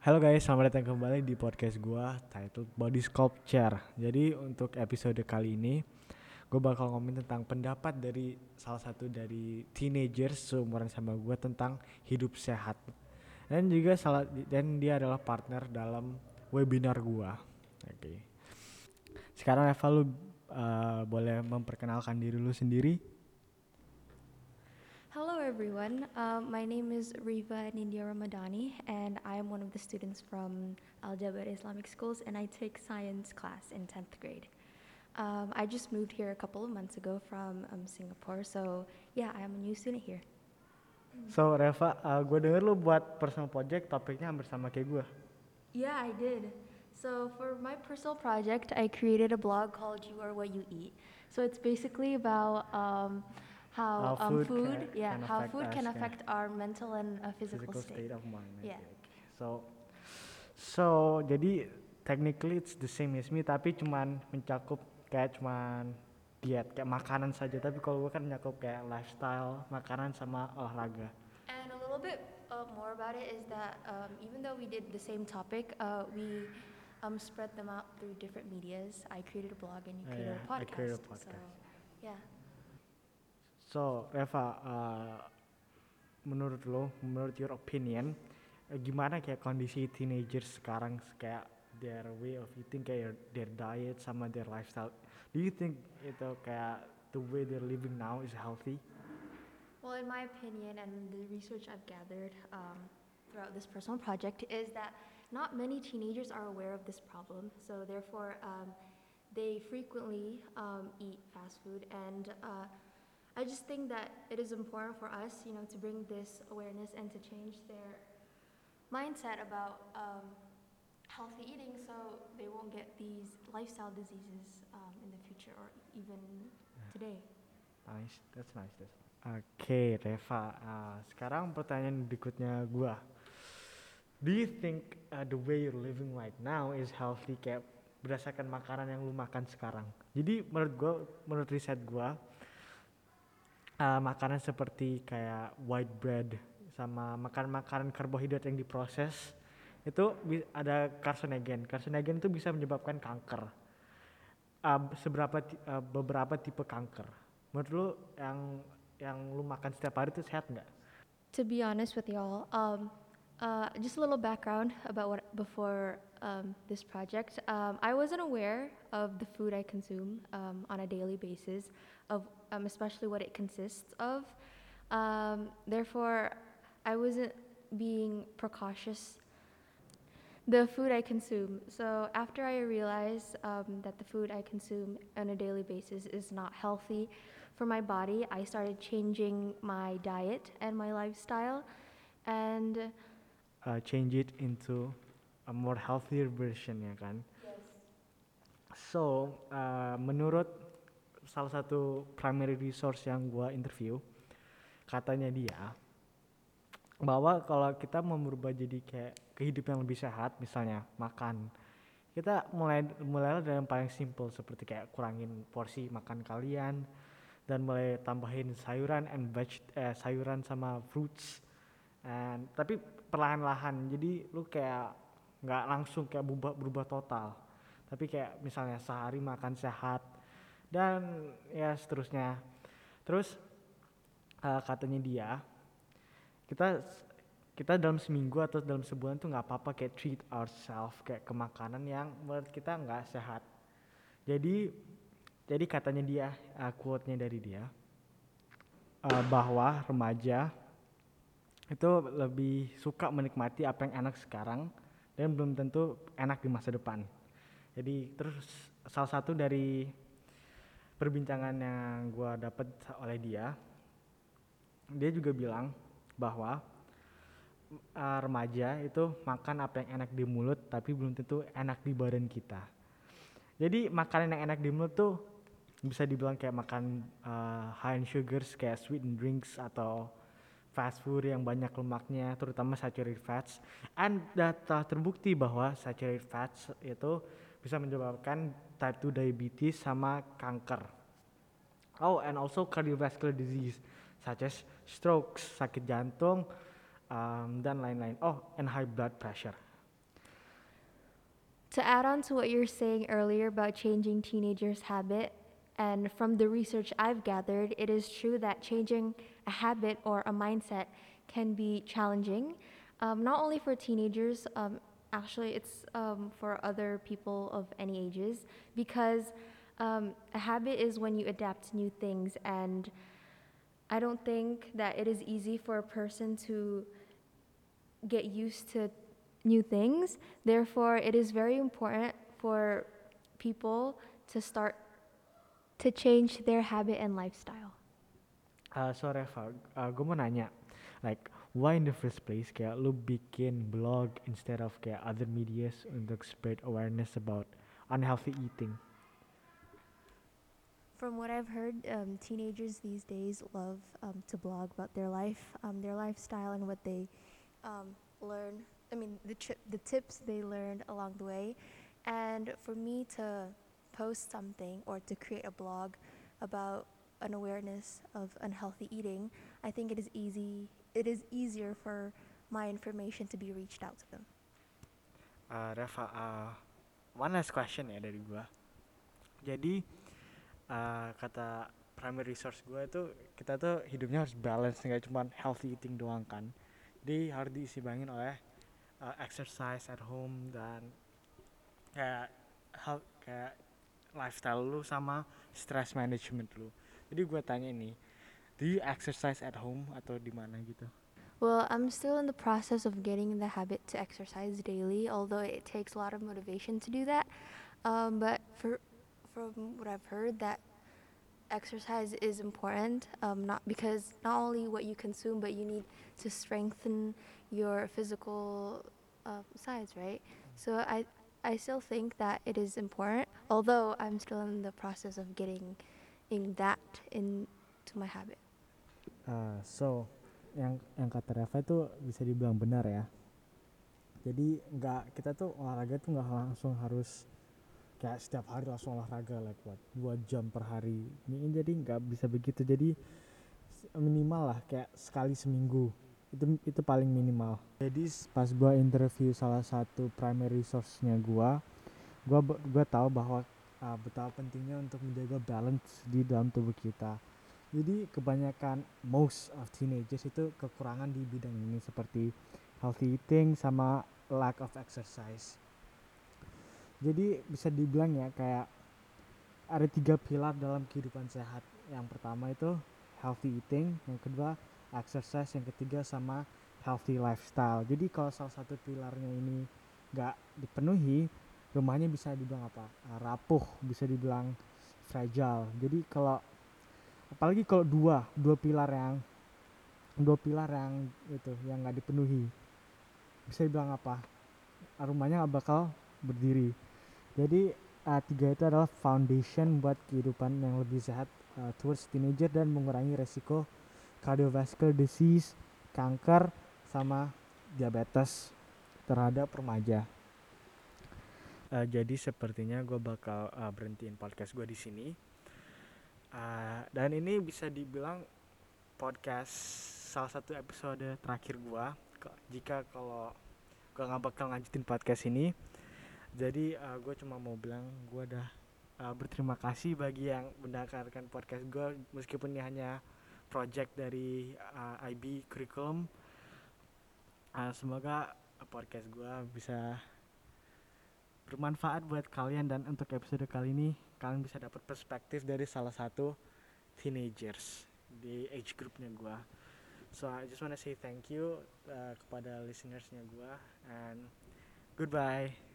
Halo guys, selamat datang kembali di podcast gua titled Body Sculpture. Jadi untuk episode kali ini gue bakal ngomongin tentang pendapat dari salah satu dari teenagers seumuran sama gua tentang hidup sehat. Dan juga salah dan dia adalah partner dalam webinar gua. Oke. Sekarang Eva lu uh, boleh memperkenalkan diri lu sendiri. Hello, everyone. Um, my name is Riva Nindya Ramadani, and I am one of the students from Al Jaber Islamic Schools, and I take science class in 10th grade. Um, I just moved here a couple of months ago from um, Singapore, so yeah, I am a new student here. So Reva, uh, gue denger lu buat personal project topiknya hampir sama kayak gue. Yeah, I did. So for my personal project, I created a blog called "You Are What You Eat." So it's basically about um, how, How um, food food, can- yeah, can how affect food can affect our mental and uh, physical, state. of mind. Yeah. oke. So, so jadi technically it's the same as me, tapi cuman mencakup kayak cuman diet kayak makanan saja. Tapi kalau gue kan mencakup kayak lifestyle, makanan sama olahraga. And a little bit uh, more about it is that um, even though we did the same topic, uh, we um, spread them out through different medias. I created a blog and you Oh, created yeah, a I podcast. created a So, podcast. yeah. So Reva, uh, menurut lo, menurut your opinion, eh, gimana kayak kondisi teenagers sekarang kayak their way of eating kayak their diet sama their lifestyle. Do you think itu kayak the way they're living now is healthy? Well, in my opinion, and the research I've gathered um, throughout this personal project, is that not many teenagers are aware of this problem. So, therefore, um, they frequently um, eat fast food. And uh, I just think that it is important for us, you know, to bring this awareness and to change their mindset about um, healthy eating so they won't get these lifestyle diseases um, in the future or even today. Nice, that's nice. That's Oke, Reva. uh, sekarang pertanyaan berikutnya gua. Do you think uh, the way you're living right now is healthy kayak berdasarkan makanan yang lu makan sekarang? Jadi menurut gua, menurut riset gua, uh, makanan seperti kayak white bread sama makan-makanan karbohidrat yang diproses itu ada carcinogen. Carcinogen itu bisa menyebabkan kanker. Uh, seberapa uh, beberapa tipe kanker. Menurut lu yang yang lu makan setiap hari itu sehat nggak? To be honest with y'all, um, uh, just a little background about what before um, this project. Um, I wasn't aware of the food I consume um, on a daily basis, of um, especially what it consists of. Um, therefore, I wasn't being precautious the food I consume. So after I realized um, that the food I consume on a daily basis is not healthy for my body, I started changing my diet and my lifestyle. And Uh, change it into a more healthier version ya kan? So, uh, menurut salah satu primary resource yang gua interview, katanya dia bahwa kalau kita mau berubah jadi kayak kehidupan yang lebih sehat, misalnya makan, kita mulai mulai dari yang paling simple seperti kayak kurangin porsi makan kalian dan mulai tambahin sayuran and veg eh, sayuran sama fruits. And tapi perlahan-lahan jadi lu kayak nggak langsung kayak berubah berubah total. Tapi kayak misalnya sehari makan sehat dan ya seterusnya. Terus eh, katanya dia kita kita dalam seminggu atau dalam sebulan tuh nggak apa-apa kayak treat ourselves kayak ke makanan yang menurut kita nggak sehat. Jadi jadi katanya dia uh, quote-nya dari dia uh, bahwa remaja itu lebih suka menikmati apa yang enak sekarang dan belum tentu enak di masa depan. Jadi terus salah satu dari perbincangan yang gua dapat oleh dia dia juga bilang bahwa uh, remaja itu makan apa yang enak di mulut tapi belum tentu enak di badan kita. Jadi makanan yang enak di mulut tuh bisa dibilang kayak makan uh, high in sugars kayak sweetened drinks atau fast food yang banyak lemaknya terutama saturated fats. And data terbukti bahwa saturated fats itu bisa menyebabkan type 2 diabetes sama kanker. Oh, and also cardiovascular disease such as strokes, sakit jantung, um, dan lain-lain. Oh, and high blood pressure. to add on to what you were saying earlier about changing teenagers' habit, and from the research I've gathered, it is true that changing a habit or a mindset can be challenging, um, not only for teenagers, um, actually, it's um, for other people of any ages, because um, a habit is when you adapt new things, and I don't think that it is easy for a person to get used to new things. Therefore, it is very important for people to start to change their habit and lifestyle. Uh, so Reva, uh, gue mau nanya, like why in the first place kayak lu bikin blog instead of kayak other medias untuk spread awareness about unhealthy eating? From what I've heard, um, teenagers these days love um, to blog about their life, um, their lifestyle, and what they um, learn. I mean, the tri- the tips they learned along the way. And for me to post something or to create a blog about an awareness of unhealthy eating, I think it is easy. It is easier for my information to be reached out to them. Uh, Reva, uh, one last question ya dari gua. Jadi uh, kata primary resource gua itu kita tuh hidupnya harus balance nggak cuma healthy eating doang kan. Jadi harus diisi bangin oleh uh, exercise at home dan kayak hal kayak lifestyle lu sama stress management lu. Jadi gua tanya ini, do you exercise at home atau di mana gitu? Well, I'm still in the process of getting the habit to exercise daily, although it takes a lot of motivation to do that. Um, but for from what I've heard, that exercise is important. Um, not because not only what you consume, but you need to strengthen your physical uh, right? So I I still think that it is important, although I'm still in the process of getting in that into my habit. Uh, so yang yang kata Reva itu bisa dibilang benar ya. Jadi nggak kita tuh olahraga tuh nggak langsung harus kayak setiap hari langsung olahraga like what dua jam per hari. Ini jadi nggak bisa begitu. Jadi minimal lah kayak sekali seminggu itu itu paling minimal. Jadi pas gua interview salah satu primary resource-nya gua, gua gua tahu bahwa uh, betapa pentingnya untuk menjaga balance di dalam tubuh kita. Jadi kebanyakan most of teenagers itu kekurangan di bidang ini seperti healthy eating sama lack of exercise. Jadi bisa dibilang ya kayak ada tiga pilar dalam kehidupan sehat. Yang pertama itu healthy eating, yang kedua exercise, yang ketiga sama healthy lifestyle. Jadi kalau salah satu pilarnya ini nggak dipenuhi, rumahnya bisa dibilang apa? Rapuh, bisa dibilang fragile. Jadi kalau apalagi kalau dua dua pilar yang dua pilar yang itu yang nggak dipenuhi. Bisa dibilang apa? Rumahnya nggak bakal berdiri. Jadi uh, tiga itu adalah foundation buat kehidupan yang lebih sehat uh, towards teenager dan mengurangi resiko cardiovascular disease kanker sama diabetes terhadap remaja. Uh, jadi sepertinya gue bakal uh, berhentiin podcast gue di sini Uh, dan ini bisa dibilang podcast salah satu episode terakhir gua. Jika kalau gua nggak bakal lanjutin podcast ini. Jadi uh, gue cuma mau bilang gua udah uh, berterima kasih bagi yang mendengarkan podcast gua. Meskipun ini hanya project dari uh, IB curriculum. Uh, semoga podcast gua bisa bermanfaat buat kalian dan untuk episode kali ini kalian bisa dapat perspektif dari salah satu teenagers di age groupnya gua. So I just wanna say thank you uh, kepada listenersnya gua and goodbye.